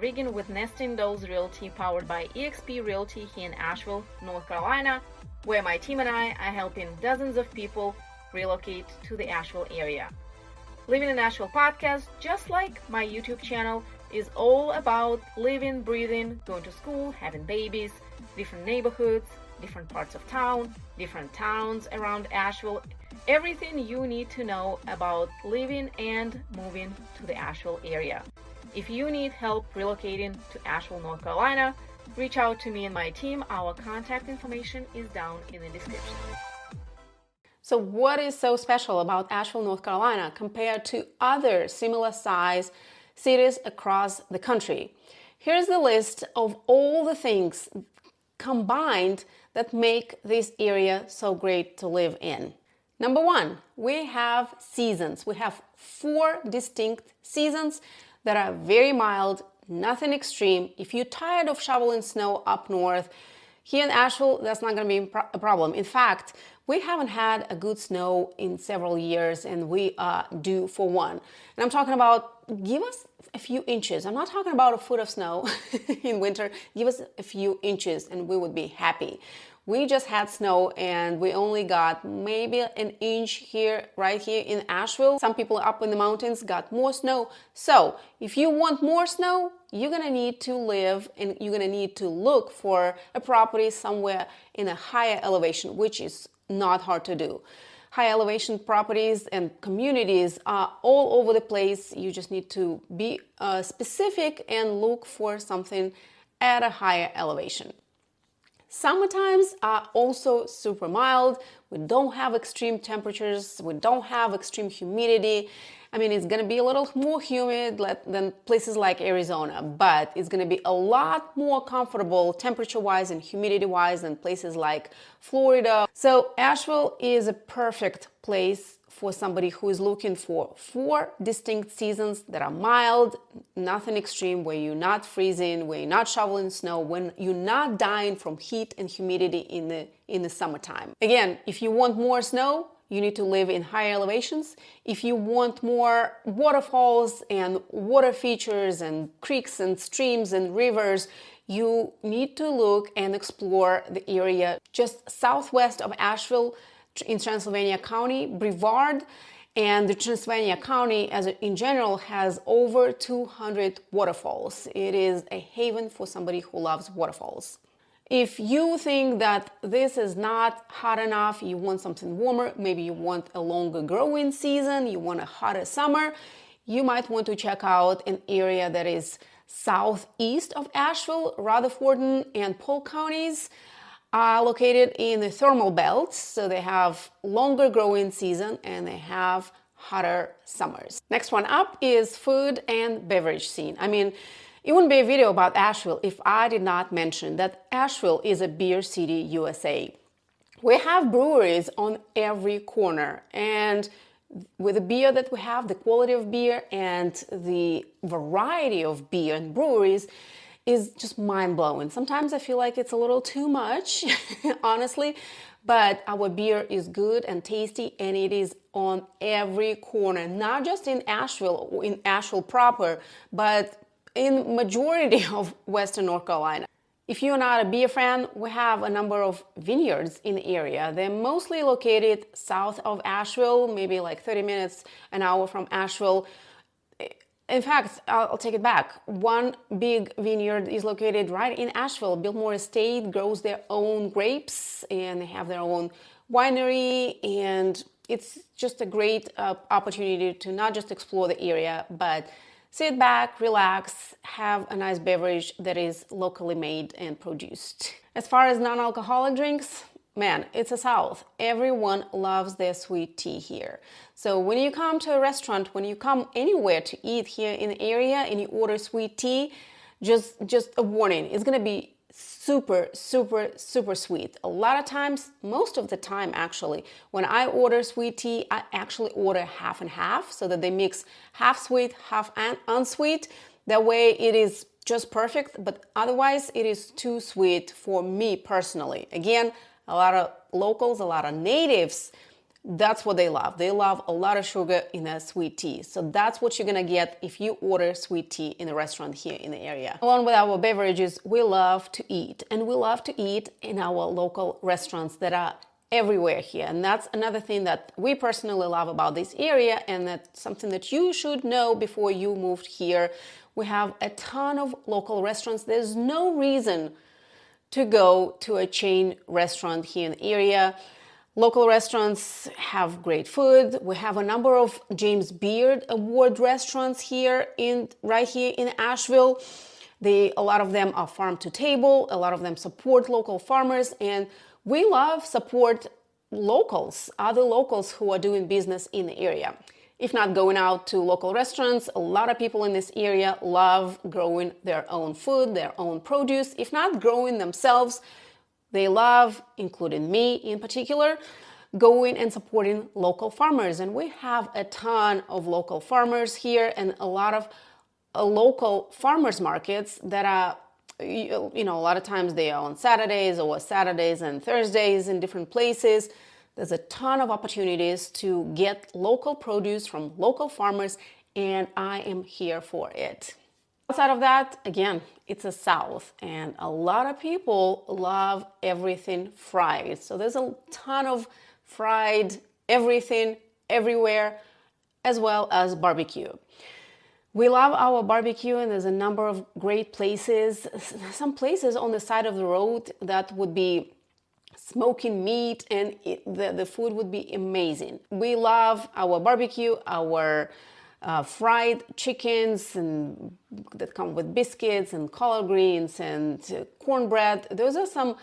Regan with Nesting Dolls Realty powered by eXp Realty here in Asheville, North Carolina, where my team and I are helping dozens of people relocate to the Asheville area. Living in Asheville podcast, just like my YouTube channel, is all about living, breathing, going to school, having babies, different neighborhoods, different parts of town, different towns around Asheville, everything you need to know about living and moving to the Asheville area. If you need help relocating to Asheville, North Carolina, reach out to me and my team. Our contact information is down in the description. So, what is so special about Asheville, North Carolina compared to other similar size cities across the country? Here's the list of all the things combined that make this area so great to live in. Number one, we have seasons. We have four distinct seasons that are very mild, nothing extreme. If you're tired of shoveling snow up north, here in Asheville, that's not going to be a problem. In fact, we haven't had a good snow in several years, and we are due for one. And I'm talking about give us a few inches. I'm not talking about a foot of snow in winter. Give us a few inches, and we would be happy. We just had snow and we only got maybe an inch here, right here in Asheville. Some people up in the mountains got more snow. So if you want more snow, you're gonna need to live and you're gonna need to look for a property somewhere in a higher elevation, which is not hard to do. High elevation properties and communities are all over the place. You just need to be uh, specific and look for something at a higher elevation. Summer times are also super mild. We don't have extreme temperatures, we don't have extreme humidity. I mean, it's gonna be a little more humid than places like Arizona, but it's gonna be a lot more comfortable temperature wise and humidity wise than places like Florida. So, Asheville is a perfect place for somebody who is looking for four distinct seasons that are mild, nothing extreme, where you're not freezing, where you're not shoveling snow, when you're not dying from heat and humidity in the in the summertime. Again, if you want more snow, you need to live in higher elevations. If you want more waterfalls and water features and creeks and streams and rivers, you need to look and explore the area just southwest of Asheville in Transylvania County, Brevard, and the Transylvania County, as in general, has over 200 waterfalls. It is a haven for somebody who loves waterfalls. If you think that this is not hot enough, you want something warmer, maybe you want a longer growing season, you want a hotter summer, you might want to check out an area that is southeast of Asheville, Rutherford, and Polk counties are located in the thermal belts, so they have longer growing season and they have hotter summers. Next one up is food and beverage scene. I mean, it wouldn't be a video about Asheville if I did not mention that Asheville is a beer city, USA. We have breweries on every corner, and with the beer that we have, the quality of beer and the variety of beer and breweries, is just mind blowing. Sometimes I feel like it's a little too much, honestly, but our beer is good and tasty and it is on every corner, not just in Asheville, in Asheville proper, but in majority of Western North Carolina. If you're not a beer fan, we have a number of vineyards in the area. They're mostly located south of Asheville, maybe like 30 minutes, an hour from Asheville. In fact, I'll, take it back. One big vineyard is located right in Asheville. Biltmore Estate grows their own grapes and they have their own winery. And it's just a great uh, opportunity to not just explore the area, but sit back, relax, have a nice beverage that is locally made and produced. As far as non alcoholic drinks, man, it's a South. Everyone loves their sweet tea here. So when you come to a restaurant, when you come anywhere to eat here in the area and you order sweet tea, just just a warning, it's gonna be super, super, super sweet. A lot of times, most of the time actually, when I order sweet tea, I actually order half and half so that they mix half sweet, half unsweet. That way it is just perfect, but otherwise it is too sweet for me personally. Again, a lot of locals, a lot of natives That's what they love. They love a lot of sugar in a sweet tea. So that's what you're gonna get if you order sweet tea in a restaurant here in the area. Along with our beverages, we love to eat and we love to eat in our local restaurants that are everywhere here. And that's another thing that we personally love about this area and that's something that you should know before you moved here. We have a ton of local restaurants. There's no reason to go to a chain restaurant here in the area Local restaurants have great food. We have a number of James Beard Award restaurants here in right here in Asheville. They a lot of them are farm to table. A lot of them support local farmers, and we love support locals, other locals who are doing business in the area. If not going out to local restaurants, a lot of people in this area love growing their own food, their own produce. If not growing themselves, they love, including me in particular, going and supporting local farmers. And we have a ton of local farmers here and a lot of uh, local farmers markets that are you, you know a lot of times they are on saturdays or saturdays and thursdays in different places there's a ton of opportunities to get local produce from local farmers and i am here for it Outside of that, again, it's a South, and a lot of people love everything fried. So there's a ton of fried everything everywhere, as well as barbecue. We love our barbecue, and there's a number of great places. Some places on the side of the road that would be smoking meat, and it, the, the food would be amazing. We love our barbecue, our uh, fried chickens and that come with biscuits and collard greens and uh, cornbread. Those are some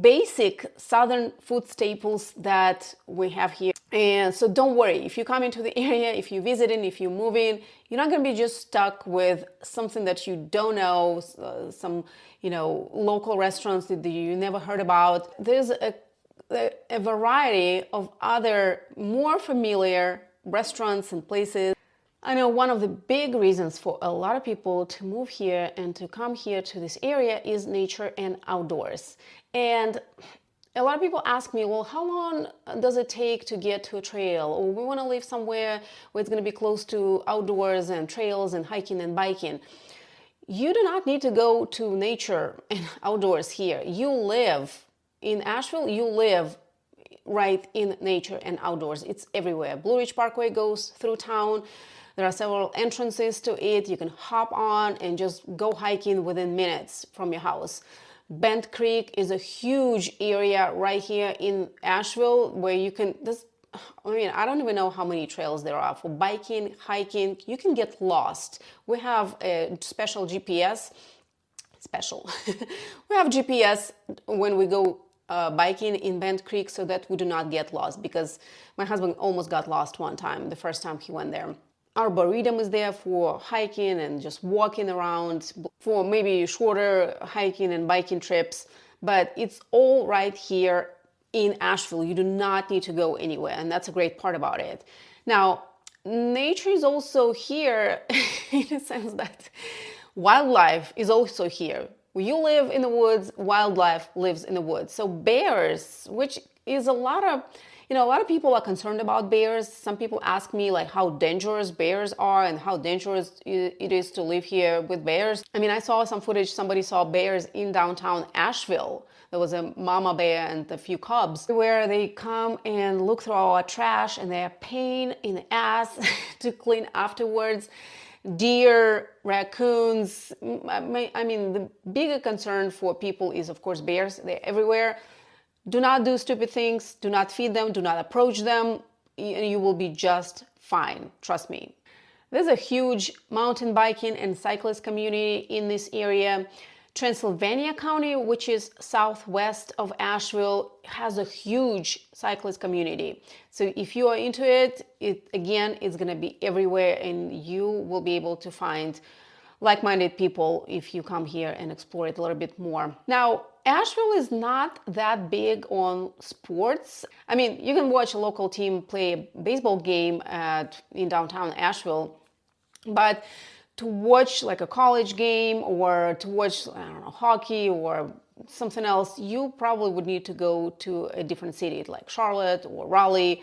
basic southern food staples that we have here. And so don't worry, if you come into the area, if you're visiting, if you're moving, you're not going to be just stuck with something that you don't know, uh, some, you know, local restaurants that you never heard about. There's a, a variety of other more familiar restaurants and places. I know one of the big reasons for a lot of people to move here and to come here to this area is nature and outdoors. And a lot of people ask me, well, how long does it take to get to a trail? Or we want to live somewhere where it's going to be close to outdoors and trails and hiking and biking. You do not need to go to nature and outdoors here. You live in Asheville, you live right in nature and outdoors. It's everywhere. Blue Ridge Parkway goes through town. There are several entrances to it. You can hop on and just go hiking within minutes from your house. Bent Creek is a huge area right here in Asheville where you can this I mean, I don't even know how many trails there are for biking, hiking. You can get lost. We have a special GPS. Special. we have GPS when we go uh, biking in Bent Creek so that we do not get lost because my husband almost got lost one time, the first time he went there. Arboretum is there for hiking and just walking around for maybe shorter hiking and biking trips, but it's all right here in Asheville. You do not need to go anywhere, and that's a great part about it. Now, nature is also here in a sense that wildlife is also here you live in the woods, wildlife lives in the woods. So bears, which is a lot of you know, a lot of people are concerned about bears. Some people ask me like how dangerous bears are and how dangerous it is to live here with bears. I mean, I saw some footage, somebody saw bears in downtown Asheville. There was a mama bear and a few cubs where they come and look through our trash and they're pain in the ass to clean afterwards deer, raccoons. I mean, the bigger concern for people is, of course, bears. They're everywhere. Do not do stupid things. Do not feed them. Do not approach them. You will be just fine. Trust me. There's a huge mountain biking and cyclist community in this area. Transylvania County, which is southwest of Asheville, has a huge cyclist community. So if you are into it, it again is going to be everywhere and you will be able to find like-minded people if you come here and explore it a little bit more. Now, Asheville is not that big on sports. I mean, you can watch a local team play a baseball game at in downtown Asheville, but to watch like a college game or to watch I don't know hockey or something else, you probably would need to go to a different city like Charlotte or Raleigh.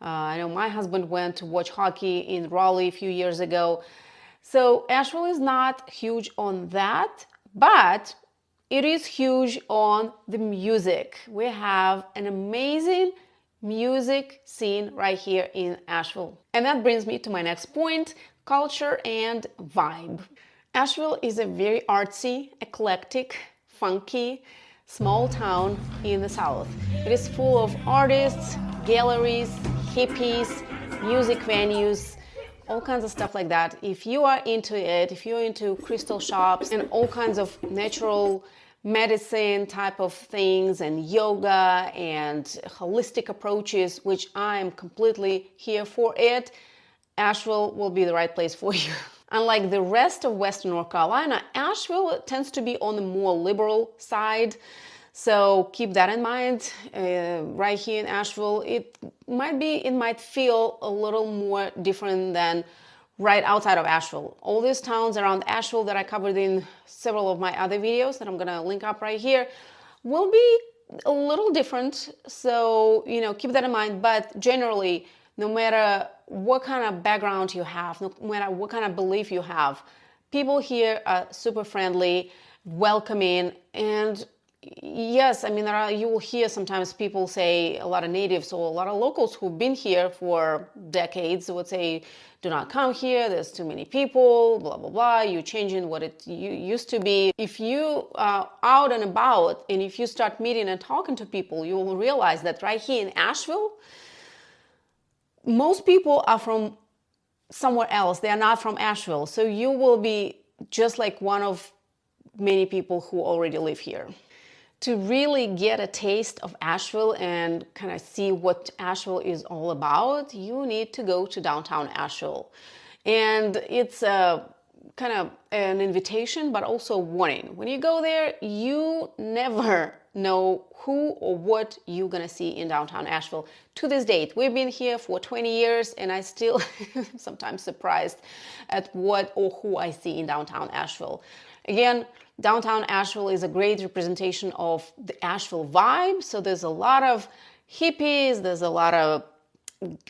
Uh, I know my husband went to watch hockey in Raleigh a few years ago. So Asheville is not huge on that, but it is huge on the music. We have an amazing music scene right here in Asheville. And that brings me to my next point culture and vibe. Asheville is a very artsy, eclectic, funky, small town in the south. It is full of artists, galleries, hippies, music venues, all kinds of stuff like that. If you are into it, if you're into crystal shops and all kinds of natural medicine type of things and yoga and holistic approaches, which I'm completely here for it, Asheville will be the right place for you. Unlike the rest of Western North Carolina, Asheville tends to be on the more liberal side. So keep that in mind. Uh, right here in Asheville, it might be, it might feel a little more different than right outside of Asheville. All these towns around Asheville that I covered in several of my other videos that I'm gonna link up right here will be a little different. So, you know, keep that in mind. But generally, no matter what kind of background you have, no matter what kind of belief you have, people here are super friendly, welcoming, and yes, I mean, there are, you will hear sometimes people say, a lot of natives or a lot of locals who've been here for decades would say, do not come here, there's too many people, blah, blah, blah, you're changing what it used to be. If you are out and about and if you start meeting and talking to people, you will realize that right here in Asheville, most people are from somewhere else. They are not from Asheville. So you will be just like one of many people who already live here to really get a taste of Asheville and kind of see what Asheville is all about, you need to go to downtown Asheville. And it's a kind of an invitation, but also a warning. When you go there, you never know who or what you're gonna see in downtown Asheville. To this date, we've been here for 20 years, and I still sometimes surprised at what or who I see in downtown Asheville. Again, downtown Asheville is a great representation of the Asheville vibe. So there's a lot of hippies, there's a lot of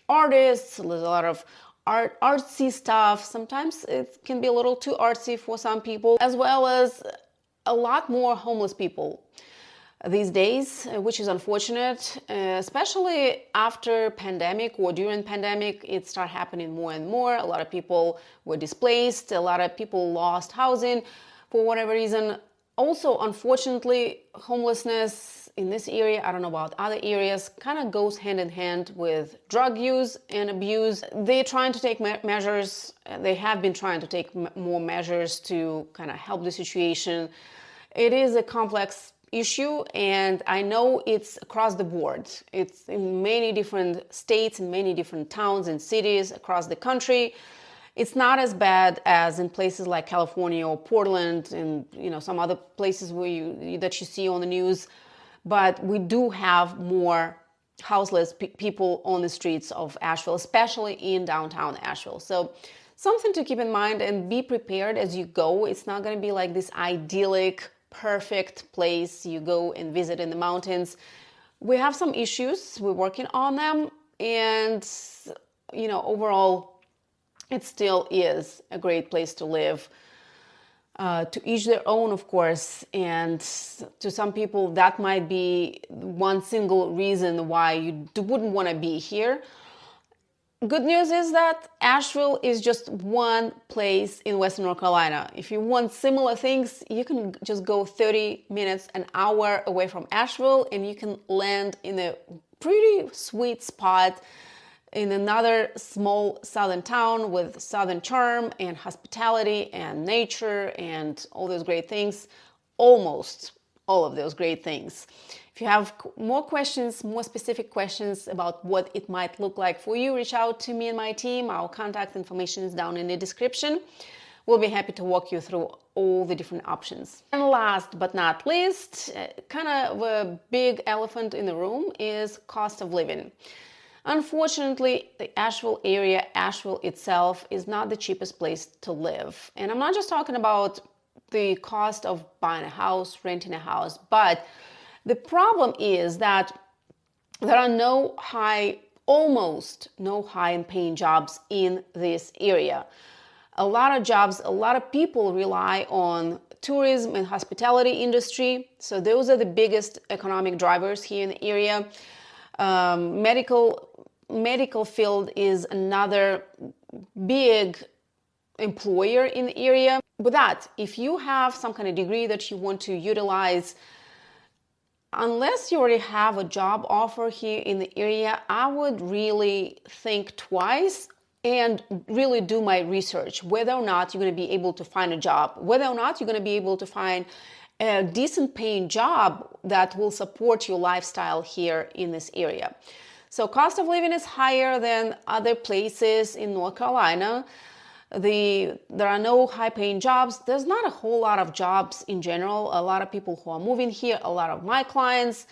artists, there's a lot of art artsy stuff. Sometimes it can be a little too artsy for some people, as well as a lot more homeless people these days, which is unfortunate, uh, especially after pandemic or during pandemic, it started happening more and more. A lot of people were displaced, a lot of people lost housing for whatever reason. Also, unfortunately, homelessness in this area, I don't know about other areas, kind of goes hand in hand with drug use and abuse. They're trying to take me- measures, uh, they have been trying to take more measures to kind of help the situation. It is a complex issue and I know it's across the board. It's in many different states, in many different towns and cities across the country it's not as bad as in places like California or Portland and you know some other places where you that you see on the news but we do have more houseless pe- people on the streets of Asheville especially in downtown Asheville. So something to keep in mind and be prepared as you go. It's not going to be like this idyllic perfect place you go and visit in the mountains. We have some issues we're working on them and you know overall it still is a great place to live. Uh, to each their own, of course, and to some people, that might be one single reason why you wouldn't want to be here. Good news is that Asheville is just one place in Western North Carolina. If you want similar things, you can just go 30 minutes, an hour away from Asheville, and you can land in a pretty sweet spot in another small southern town with southern charm and hospitality and nature and all those great things. Almost all of those great things. If you have more questions, more specific questions about what it might look like for you, reach out to me and my team. Our contact information is down in the description. We'll be happy to walk you through all the different options. And last but not least, uh, kind of a big elephant in the room is cost of living. Unfortunately, the Asheville area, Asheville itself, is not the cheapest place to live. And I'm not just talking about the cost of buying a house, renting a house. But the problem is that there are no high, almost no high paying jobs in this area. A lot of jobs, a lot of people rely on tourism and hospitality industry. So those are the biggest economic drivers here in the area. Um, medical medical field is another big employer in the area. With that, if you have some kind of degree that you want to utilize, unless you already have a job offer here in the area, I would really think twice and really do my research whether or not you're going to be able to find a job, whether or not you're going to be able to find a decent paying job that will support your lifestyle here in this area. So cost of living is higher than other places in North Carolina. The there are no high paying jobs. There's not a whole lot of jobs in general. A lot of people who are moving here, a lot of my clients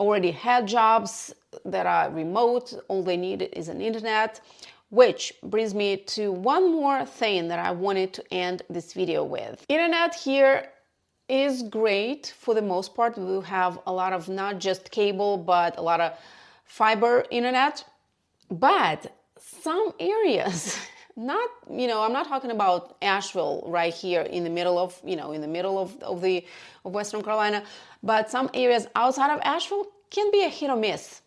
already had jobs that are remote. All they need is an internet. Which brings me to one more thing that I wanted to end this video with. Internet here is great for the most part. We have a lot of not just cable, but a lot of fiber internet. But some areas, not, you know, I'm not talking about Asheville right here in the middle of, you know, in the middle of, of the of Western Carolina, but some areas outside of Asheville can be a hit or miss.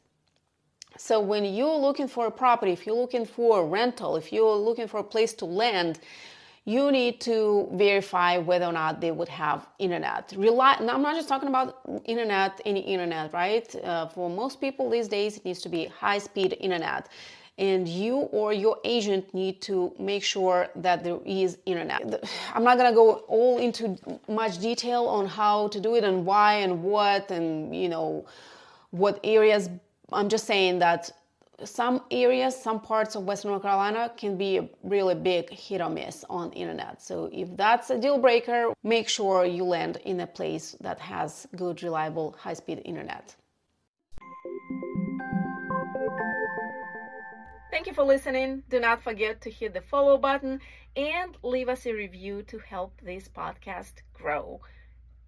So when you're looking for a property, if you're looking for a rental, if you're looking for a place to land, you need to verify whether or not they would have internet. Rely, I'm not just talking about internet, any internet, right? Uh, for most people these days, it needs to be high speed internet. And you or your agent need to make sure that there is internet. I'm not gonna go all into much detail on how to do it and why and what and you know what areas. I'm just saying that some areas, some parts of Western North Carolina can be a really big hit or miss on internet. So if that's a deal breaker, make sure you land in a place that has good, reliable, high-speed internet. Thank you for listening. Do not forget to hit the follow button and leave us a review to help this podcast grow.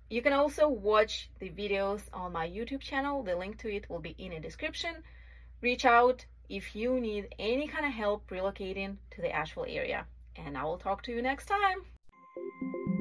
You can also watch the videos on my YouTube channel. The link to it will be in the description reach out if you need any kind of help relocating to the Asheville area. And I will talk to you next time.